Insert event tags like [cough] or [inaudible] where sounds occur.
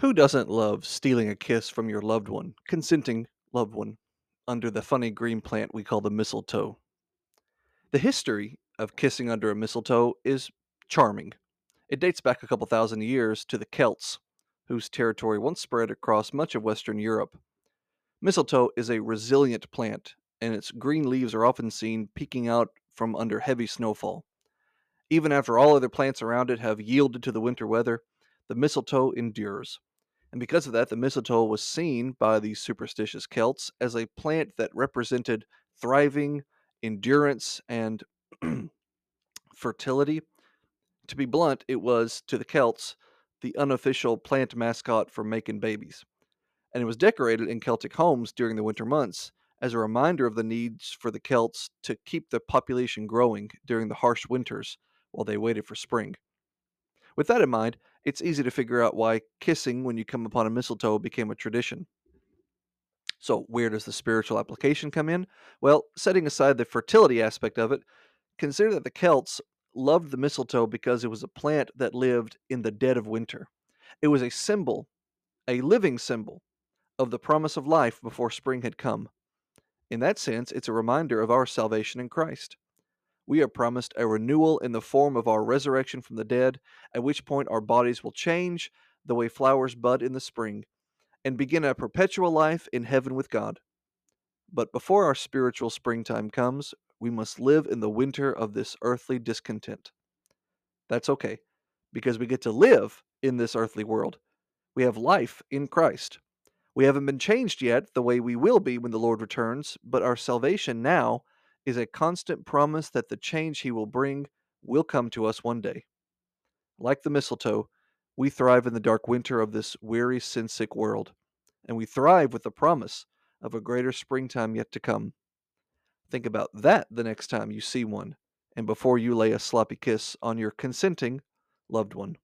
Who doesn't love stealing a kiss from your loved one, consenting loved one, under the funny green plant we call the mistletoe? The history of kissing under a mistletoe is charming. It dates back a couple thousand years to the Celts, whose territory once spread across much of Western Europe. Mistletoe is a resilient plant, and its green leaves are often seen peeking out from under heavy snowfall. Even after all other plants around it have yielded to the winter weather, the mistletoe endures. And because of that, the mistletoe was seen by the superstitious Celts as a plant that represented thriving, endurance, and [clears throat] fertility. To be blunt, it was, to the Celts, the unofficial plant mascot for making babies. And it was decorated in Celtic homes during the winter months as a reminder of the needs for the Celts to keep the population growing during the harsh winters while they waited for spring. With that in mind, it's easy to figure out why kissing when you come upon a mistletoe became a tradition. So, where does the spiritual application come in? Well, setting aside the fertility aspect of it, consider that the Celts loved the mistletoe because it was a plant that lived in the dead of winter. It was a symbol, a living symbol, of the promise of life before spring had come. In that sense, it's a reminder of our salvation in Christ we are promised a renewal in the form of our resurrection from the dead, at which point our bodies will change the way flowers bud in the spring, and begin a perpetual life in heaven with God. But before our spiritual springtime comes, we must live in the winter of this earthly discontent. That's okay, because we get to live in this earthly world. We have life in Christ. We haven't been changed yet the way we will be when the Lord returns, but our salvation now is a constant promise that the change he will bring will come to us one day. Like the mistletoe, we thrive in the dark winter of this weary, sin sick world, and we thrive with the promise of a greater springtime yet to come. Think about that the next time you see one, and before you lay a sloppy kiss on your consenting loved one.